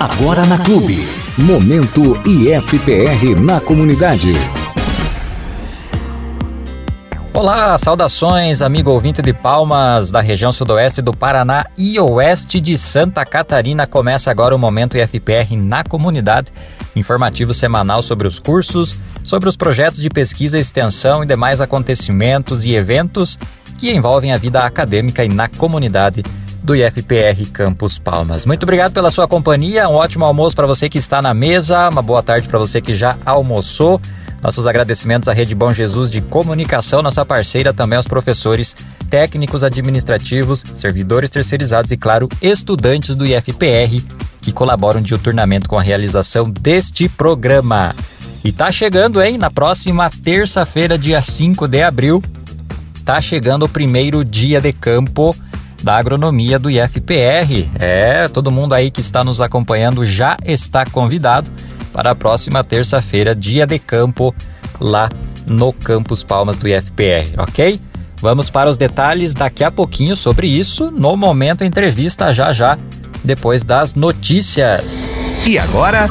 Agora na Clube. Momento IFPR na comunidade. Olá, saudações, amigo ouvinte de Palmas da região sudoeste do Paraná e oeste de Santa Catarina. Começa agora o Momento IFPR na comunidade, informativo semanal sobre os cursos, sobre os projetos de pesquisa, extensão e demais acontecimentos e eventos que envolvem a vida acadêmica e na comunidade do IFPR Campus Palmas. Muito obrigado pela sua companhia, um ótimo almoço para você que está na mesa, uma boa tarde para você que já almoçou. Nossos agradecimentos à Rede Bom Jesus de Comunicação, nossa parceira, também aos professores, técnicos administrativos, servidores terceirizados e, claro, estudantes do IFPR que colaboram diuturnamente com a realização deste programa. E tá chegando, hein? Na próxima terça-feira, dia 5 de abril, tá chegando o primeiro dia de campo da agronomia do IFPR. É, todo mundo aí que está nos acompanhando já está convidado para a próxima terça-feira, dia de campo, lá no Campus Palmas do IFPR, ok? Vamos para os detalhes daqui a pouquinho sobre isso no momento entrevista já já, depois das notícias. E agora,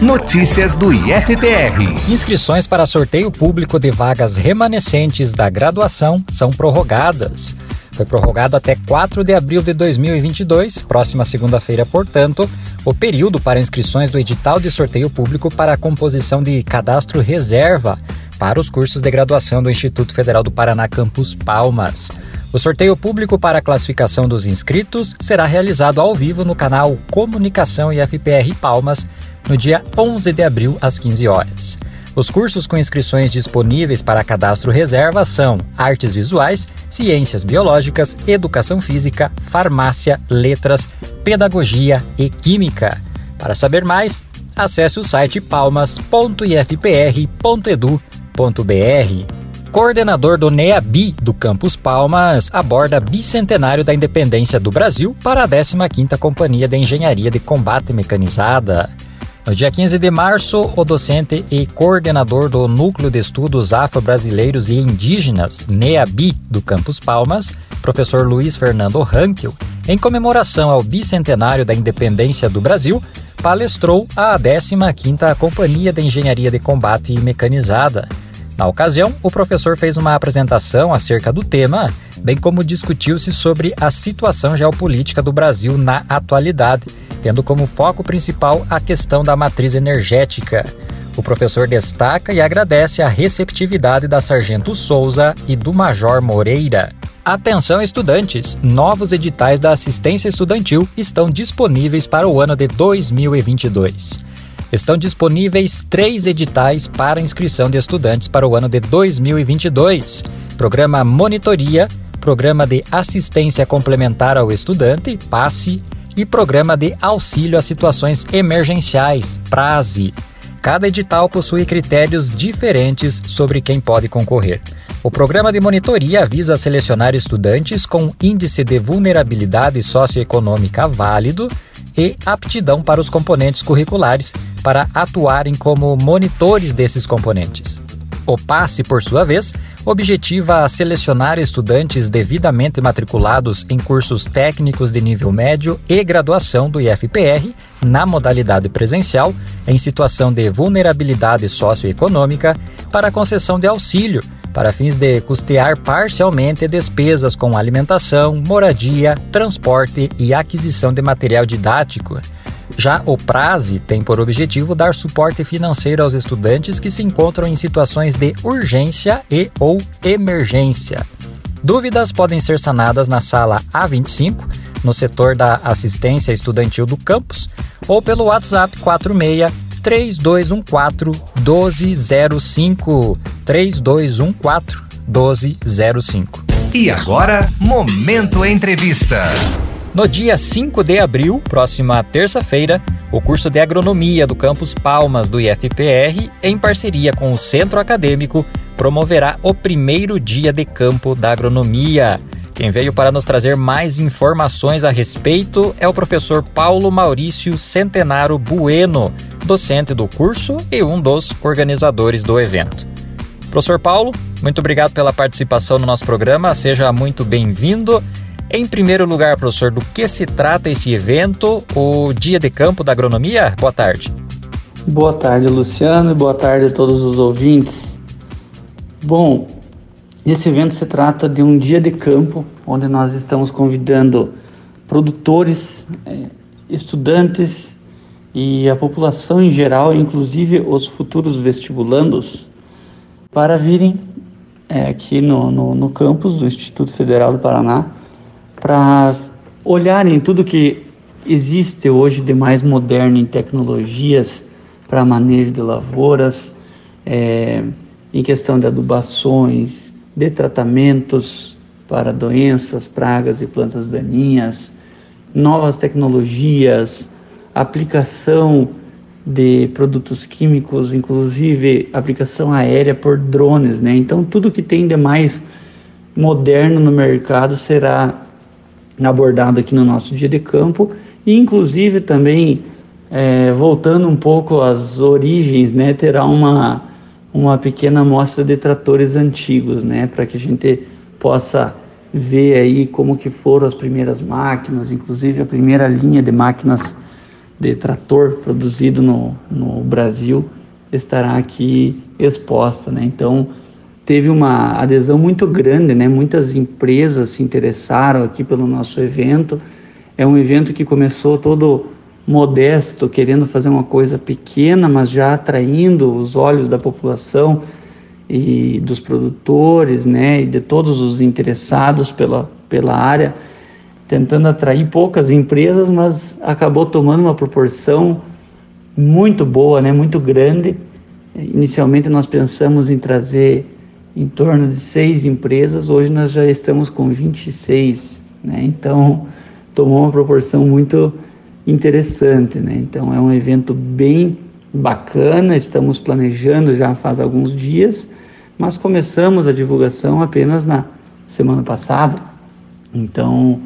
notícias do IFPR. Inscrições para sorteio público de vagas remanescentes da graduação são prorrogadas. Foi prorrogado até 4 de abril de 2022, próxima segunda-feira, portanto, o período para inscrições do edital de sorteio público para a composição de cadastro reserva para os cursos de graduação do Instituto Federal do Paraná Campus Palmas. O sorteio público para a classificação dos inscritos será realizado ao vivo no canal Comunicação IFPR Palmas no dia 11 de abril às 15 horas. Os cursos com inscrições disponíveis para cadastro reserva são Artes Visuais, Ciências Biológicas, Educação Física, Farmácia, Letras, Pedagogia e Química. Para saber mais, acesse o site palmas.ifpr.edu.br. Coordenador do NEABI do Campus Palmas aborda bicentenário da independência do Brasil para a 15ª Companhia de Engenharia de Combate Mecanizada. No dia 15 de março, o docente e coordenador do Núcleo de Estudos Afro-Brasileiros e Indígenas, NEABI, do Campus Palmas, professor Luiz Fernando Rankel, em comemoração ao bicentenário da independência do Brasil, palestrou a 15ª Companhia de Engenharia de Combate Mecanizada. Na ocasião, o professor fez uma apresentação acerca do tema, bem como discutiu-se sobre a situação geopolítica do Brasil na atualidade tendo como foco principal a questão da matriz energética. O professor destaca e agradece a receptividade da Sargento Souza e do Major Moreira. Atenção, estudantes! Novos editais da assistência estudantil estão disponíveis para o ano de 2022. Estão disponíveis três editais para inscrição de estudantes para o ano de 2022: Programa Monitoria, Programa de Assistência Complementar ao Estudante, PASSE, e Programa de Auxílio a Situações Emergenciais, PRASE. Cada edital possui critérios diferentes sobre quem pode concorrer. O programa de monitoria visa selecionar estudantes com índice de vulnerabilidade socioeconômica válido e aptidão para os componentes curriculares para atuarem como monitores desses componentes. O PASSE, por sua vez, objetiva selecionar estudantes devidamente matriculados em cursos técnicos de nível médio e graduação do IFPR na modalidade presencial, em situação de vulnerabilidade socioeconômica, para concessão de auxílio, para fins de custear parcialmente despesas com alimentação, moradia, transporte e aquisição de material didático já o PRASE tem por objetivo dar suporte financeiro aos estudantes que se encontram em situações de urgência e ou emergência. Dúvidas podem ser sanadas na sala A25, no setor da assistência estudantil do campus, ou pelo WhatsApp 46 3214 1205 3214 1205. E agora, Momento Entrevista. No dia 5 de abril, próxima terça-feira, o curso de agronomia do campus Palmas do IFPR, em parceria com o Centro Acadêmico, promoverá o primeiro dia de campo da agronomia. Quem veio para nos trazer mais informações a respeito é o professor Paulo Maurício Centenaro Bueno, docente do curso e um dos organizadores do evento. Professor Paulo, muito obrigado pela participação no nosso programa, seja muito bem-vindo. Em primeiro lugar, professor, do que se trata esse evento, o Dia de Campo da Agronomia? Boa tarde. Boa tarde, Luciano, e boa tarde a todos os ouvintes. Bom, esse evento se trata de um dia de campo, onde nós estamos convidando produtores, eh, estudantes e a população em geral, inclusive os futuros vestibulandos, para virem é, aqui no, no, no campus do Instituto Federal do Paraná para olharem tudo que existe hoje de mais moderno em tecnologias para manejo de lavouras, é, em questão de adubações, de tratamentos para doenças, pragas e plantas daninhas, novas tecnologias, aplicação de produtos químicos, inclusive aplicação aérea por drones, né? Então tudo que tem de mais moderno no mercado será abordado aqui no nosso dia de campo e inclusive também é, voltando um pouco às origens, né? Terá uma uma pequena amostra de tratores antigos, né? Para que a gente possa ver aí como que foram as primeiras máquinas, inclusive a primeira linha de máquinas de trator produzido no, no Brasil estará aqui exposta, né? Então teve uma adesão muito grande, né? Muitas empresas se interessaram aqui pelo nosso evento. É um evento que começou todo modesto, querendo fazer uma coisa pequena, mas já atraindo os olhos da população e dos produtores, né, e de todos os interessados pela, pela área tentando atrair poucas empresas, mas acabou tomando uma proporção muito boa, né, muito grande. Inicialmente nós pensamos em trazer em torno de seis empresas, hoje nós já estamos com 26, né? então tomou uma proporção muito interessante. Né? Então é um evento bem bacana, estamos planejando já faz alguns dias, mas começamos a divulgação apenas na semana passada. Então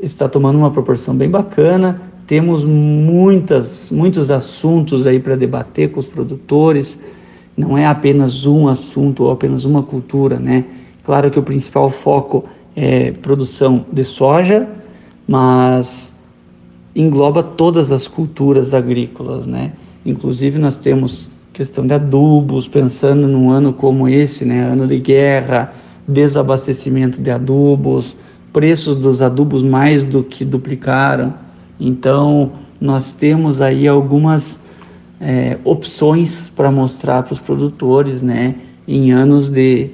está tomando uma proporção bem bacana. Temos muitas, muitos assuntos aí para debater com os produtores. Não é apenas um assunto ou apenas uma cultura, né? Claro que o principal foco é produção de soja, mas engloba todas as culturas agrícolas, né? Inclusive nós temos questão de adubos, pensando num ano como esse, né? Ano de guerra, desabastecimento de adubos, preços dos adubos mais do que duplicaram. Então, nós temos aí algumas é, opções para mostrar para os produtores, né, em anos de,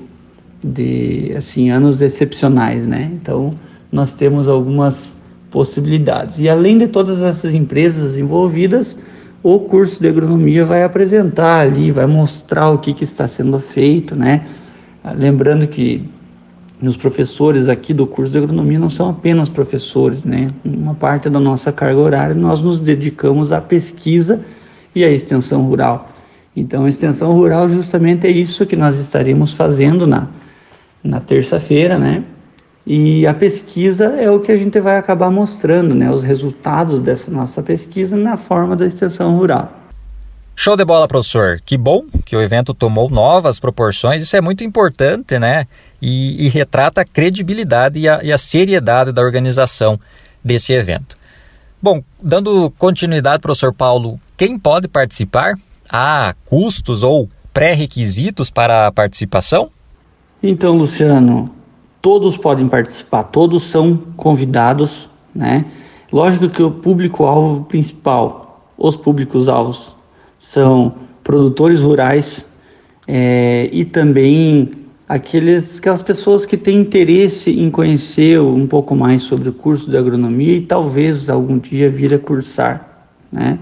de, assim, anos excepcionais, né. Então, nós temos algumas possibilidades. E além de todas essas empresas envolvidas, o curso de agronomia vai apresentar ali, vai mostrar o que, que está sendo feito, né. Lembrando que os professores aqui do curso de agronomia não são apenas professores, né? Uma parte da nossa carga horária nós nos dedicamos à pesquisa e à extensão rural. Então, a extensão rural justamente é isso que nós estaremos fazendo na, na terça-feira, né? E a pesquisa é o que a gente vai acabar mostrando, né? Os resultados dessa nossa pesquisa na forma da extensão rural. Show de bola, professor. Que bom que o evento tomou novas proporções. Isso é muito importante, né? E, e retrata a credibilidade e a, e a seriedade da organização desse evento. Bom, dando continuidade, professor Paulo, quem pode participar? Há custos ou pré-requisitos para a participação? Então, Luciano, todos podem participar, todos são convidados, né? Lógico que o público-alvo principal, os públicos-alvos são produtores rurais é, e também aqueles, aquelas pessoas que têm interesse em conhecer um pouco mais sobre o curso de agronomia e talvez algum dia vir a cursar, né?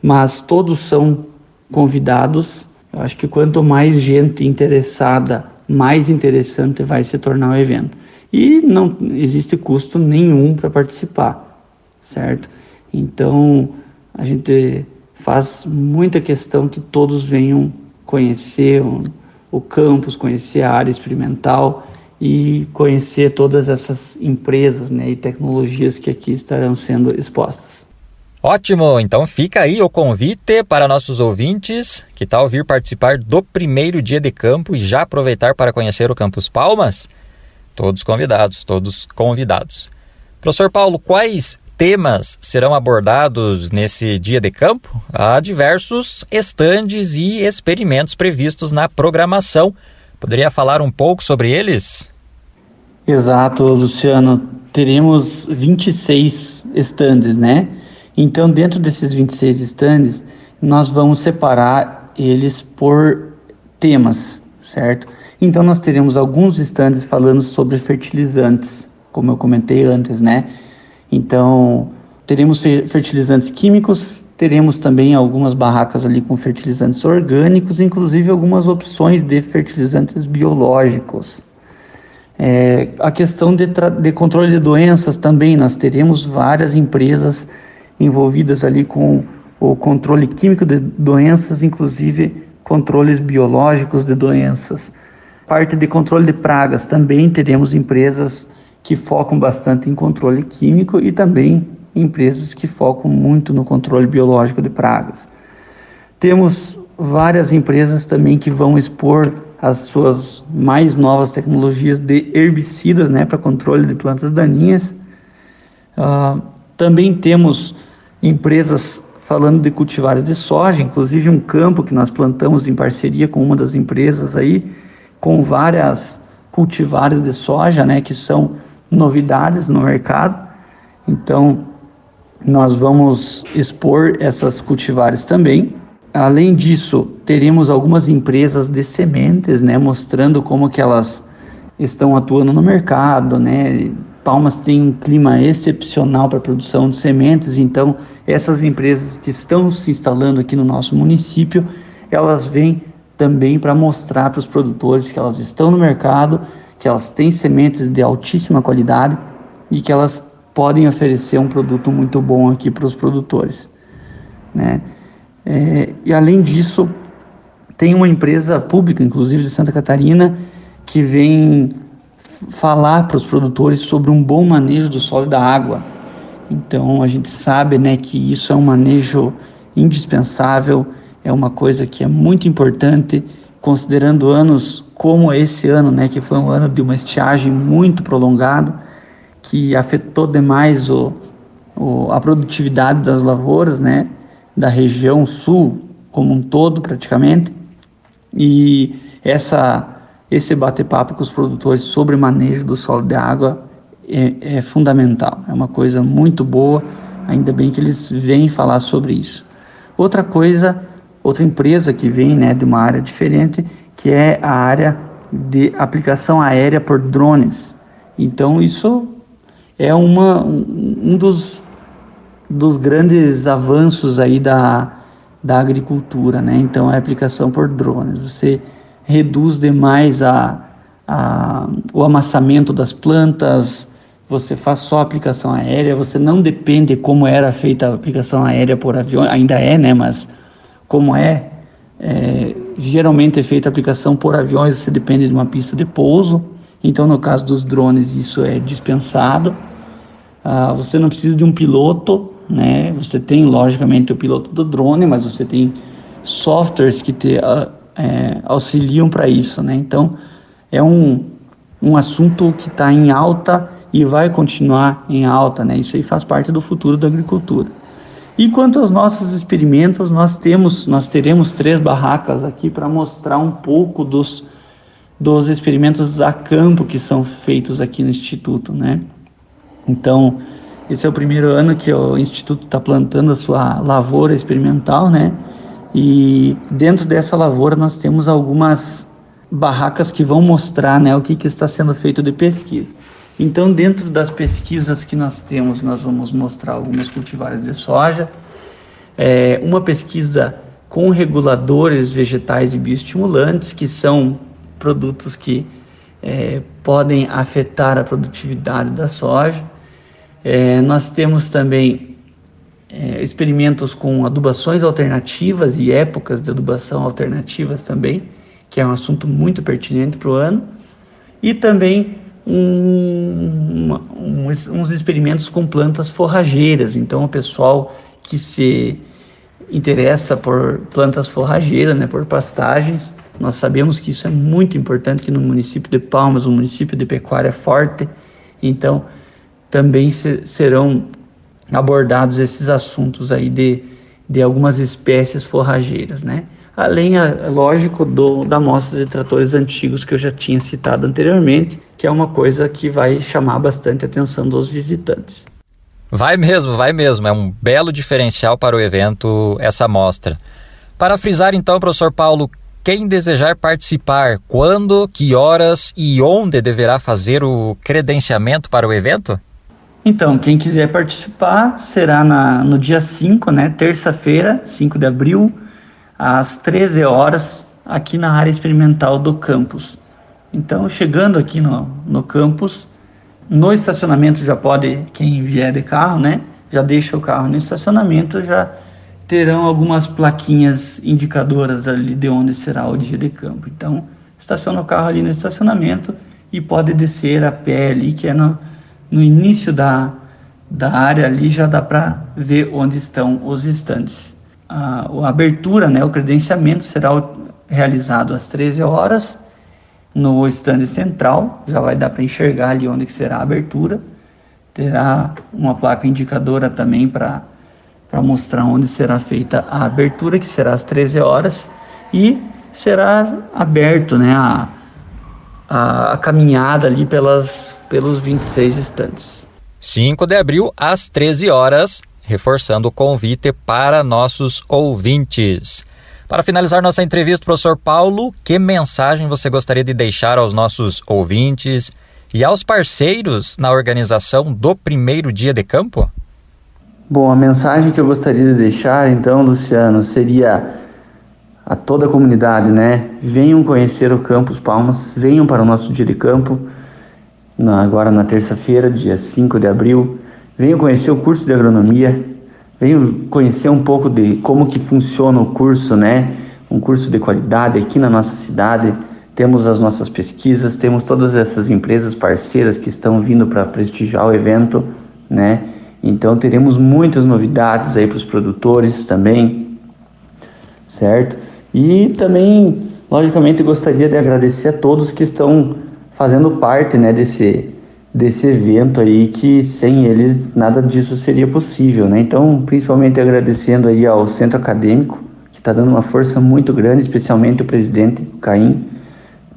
Mas todos são convidados. Eu acho que quanto mais gente interessada, mais interessante vai se tornar o evento. E não existe custo nenhum para participar, certo? Então, a gente faz muita questão que todos venham conhecer o, campus, conhecer a área experimental e conhecer todas essas empresas né, e tecnologias que aqui estarão sendo expostas. Ótimo! Então fica aí o convite para nossos ouvintes. Que tal vir participar do primeiro dia de campo e já aproveitar para conhecer o Campus Palmas? Todos convidados, todos convidados. Professor Paulo, quais temas serão abordados nesse dia de campo? Há diversos estandes e experimentos previstos na programação. Poderia falar um pouco sobre eles? Exato, Luciano. Teremos 26 estandes, né? Então, dentro desses 26 estandes, nós vamos separar eles por temas, certo? Então, nós teremos alguns estandes falando sobre fertilizantes, como eu comentei antes, né? Então, teremos fertilizantes químicos, teremos também algumas barracas ali com fertilizantes orgânicos, inclusive algumas opções de fertilizantes biológicos. É, a questão de, de, controle de doenças também, nós teremos várias empresas envolvidas ali com o controle químico de doenças, inclusive controles biológicos de doenças. Parte de controle de pragas também teremos empresas que focam bastante em controle químico e também empresas que focam muito no controle biológico de pragas. Temos várias empresas também que vão expor as suas mais novas tecnologias de herbicidas né, para controle de plantas daninhas. Uh, também temos empresas falando de cultivares de soja, inclusive um campo que nós plantamos em parceria com uma das empresas aí, com várias cultivares de soja, né, que são novidades no mercado. Então, nós vamos expor essas cultivares também. Além disso, teremos algumas empresas de sementes, né, mostrando como que elas estão atuando no mercado, né? Palmas tem um clima excepcional para a produção de sementes, então essas empresas que estão se instalando aqui no nosso município, elas vêm também para mostrar para os produtores que elas estão no mercado que elas têm sementes de altíssima qualidade e que elas podem oferecer um produto muito bom aqui para os produtores. Né? É, e além disso, tem uma empresa pública, inclusive de Santa Catarina, que vem falar para os produtores sobre um bom manejo do solo e da água. Então a gente sabe né, que isso é um manejo indispensável, é uma coisa que é muito importante, considerando anos como esse ano, né, que foi um ano de uma estiagem muito prolongada, que afetou demais o, o, a produtividade das lavouras, né, da região sul como um todo praticamente, e essa esse bater-papo com os produtores sobre manejo do solo de água é, é, fundamental, é uma coisa muito boa, ainda bem que eles vêm falar sobre isso. Outra coisa, outra empresa que vem né, de uma área diferente que é a área de aplicação aérea por drones. Então isso é uma, um dos, dos grandes avanços aí da, da agricultura, né? Então a aplicação por drones. Você reduz demais a, a, o amassamento das plantas, você faz só aplicação aérea, você não depende como era feita a aplicação aérea por avião, ainda é, né? Mas como é é, geralmente é feita a aplicação por aviões, você depende de uma pista de pouso. Então, no caso dos drones, isso é dispensado. Ah, você não precisa de um piloto, né? Você tem, logicamente, o piloto do drone, mas você tem softwares que te ah, é, auxiliam para isso, né? Então, é um, um assunto que está em alta e vai continuar em alta, né? Isso aí faz parte do futuro da agricultura. E quanto aos nossos experimentos, nós temos, nós teremos três barracas aqui para mostrar um pouco dos, dos experimentos a campo que são feitos aqui no Instituto, né? Então, esse é o primeiro ano que o Instituto está plantando a sua lavoura experimental, né? E dentro dessa lavoura nós temos algumas barracas que vão mostrar né, o que, que está sendo feito de pesquisa. Então, dentro das pesquisas que nós temos, nós vamos mostrar algumas cultivares de soja, é, uma pesquisa com reguladores vegetais e bioestimulantes, que são produtos que é, podem afetar a produtividade da soja. É, nós temos também é, experimentos com adubações alternativas e épocas de adubação alternativas também, que é um assunto muito pertinente para o ano. E também um, um, uns experimentos com plantas forrageiras. Então, o pessoal que se interessa por plantas forrageiras, né, por pastagens, Nós sabemos que isso é muito importante que no município de Palmas, um município de pecuária forte, então também se, serão abordados esses assuntos aí de, de algumas espécies forrageiras, né? Além, é lógico, do, da amostra de tratores antigos que eu já tinha citado anteriormente, que é uma coisa que vai chamar bastante a atenção dos visitantes. Vai mesmo, vai mesmo. É um belo diferencial para o evento essa amostra. Para frisar então, professor Paulo, quem desejar participar, quando, que horas e onde deverá fazer o credenciamento para o evento? Então, quem quiser participar será na, no dia 5, né, terça-feira, 5 de abril, às 13 horas, aqui na área experimental do campus. Então, chegando aqui no, no campus, no estacionamento já pode, quem vier de carro, né, já deixa o carro no estacionamento, já terão algumas plaquinhas indicadoras ali de onde será o dia de campo. Então, estaciona o carro ali no estacionamento e pode descer a pé ali, que é no, no início da, da área ali, já dá para ver onde estão os estandes. A, a abertura, né, o credenciamento será realizado às 13 horas no estande central, já vai dar para enxergar ali onde que será a abertura. Terá uma placa indicadora também para mostrar onde será feita a abertura, que será às 13 horas, e será aberto né, a, a, a caminhada ali pelas, pelos 26 estantes. 5 de abril, às 13 horas, reforçando o convite para nossos ouvintes. Para finalizar nossa entrevista, professor Paulo, que mensagem você gostaria de deixar aos nossos ouvintes e aos parceiros na organização do primeiro dia de campo? Bom, a mensagem que eu gostaria de deixar, então, Luciano, seria a toda a comunidade, né? Venham conhecer o Campus Palmas, venham para o nosso dia de campo, na, agora na terça-feira, dia 5 de abril. Venham conhecer o curso de agronomia, venham conhecer um pouco de como que funciona o curso, né? Um curso de qualidade aqui na nossa cidade. Temos as nossas pesquisas, temos todas essas empresas parceiras que estão vindo para prestigiar o evento, né? Então teremos muitas novidades aí para os produtores também, certo? E também, logicamente, gostaria de agradecer a todos que estão fazendo parte, né, desse desse evento aí que sem eles nada disso seria possível, né? Então, principalmente agradecendo aí ao centro acadêmico que está dando uma força muito grande, especialmente o presidente Caim.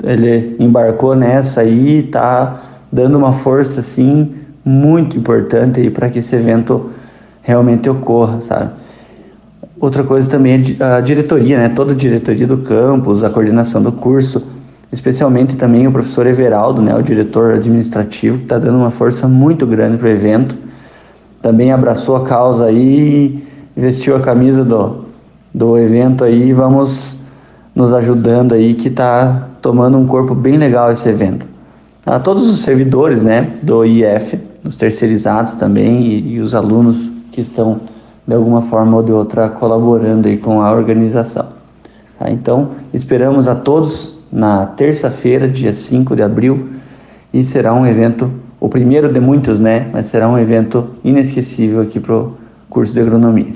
Ele embarcou nessa aí, está dando uma força assim muito importante para que esse evento realmente ocorra, sabe? Outra coisa também é a diretoria, né? Toda a diretoria do campus, a coordenação do curso, especialmente também o professor Everaldo, né? O diretor administrativo, que está dando uma força muito grande para o evento. Também abraçou a causa aí, vestiu a camisa do, do evento aí, vamos nos ajudando aí, que está tomando um corpo bem legal esse evento. A todos os servidores, né? Do IF, os terceirizados também e, e, os alunos que estão de alguma forma ou de outra colaborando aí com a organização. Tá? Então, esperamos a todos na terça-feira, dia 5 de abril, e será um evento, o primeiro de muitos, né? Mas será um evento inesquecível aqui para o curso de agronomia.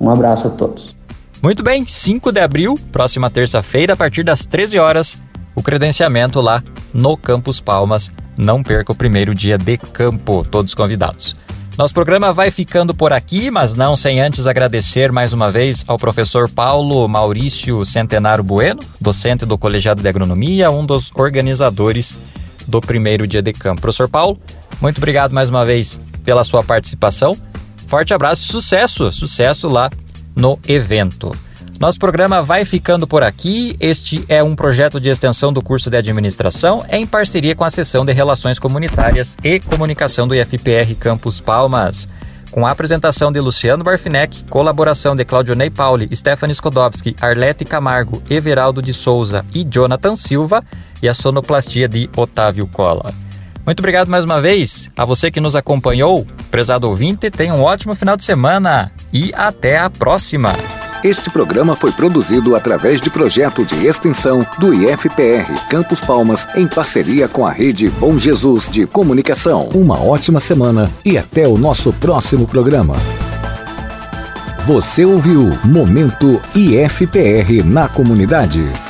Um abraço a todos. Muito bem, 5 de abril, próxima terça-feira, a partir das 13 horas, o credenciamento lá no Campus Palmas. Não perca o primeiro dia de campo, todos convidados. Nosso programa vai ficando por aqui, mas não sem antes agradecer mais uma vez ao professor Paulo Maurício Centenário Bueno, docente do Colegiado de Agronomia, um dos organizadores do primeiro dia de campo. Professor Paulo, muito obrigado mais uma vez pela sua participação. Forte abraço e sucesso, sucesso lá no evento. Nosso programa vai ficando por aqui. Este é um projeto de extensão do curso de administração em parceria com a seção de Relações Comunitárias e Comunicação do IFPR Campus Palmas. Com a apresentação de Luciano Barfinec, colaboração de Claudionei Pauli, Stephanie Skodowski, Arlete Camargo, Everaldo de Souza e Jonathan Silva, e a sonoplastia de Otávio Cola. Muito obrigado mais uma vez a você que nos acompanhou. Prezado ouvinte, tenha um ótimo final de semana e até a próxima! Este programa foi produzido através de projeto de extensão do IFPR Campos Palmas em parceria com a rede Bom Jesus de Comunicação. Uma ótima semana e até o nosso próximo programa. Você ouviu Momento IFPR na comunidade.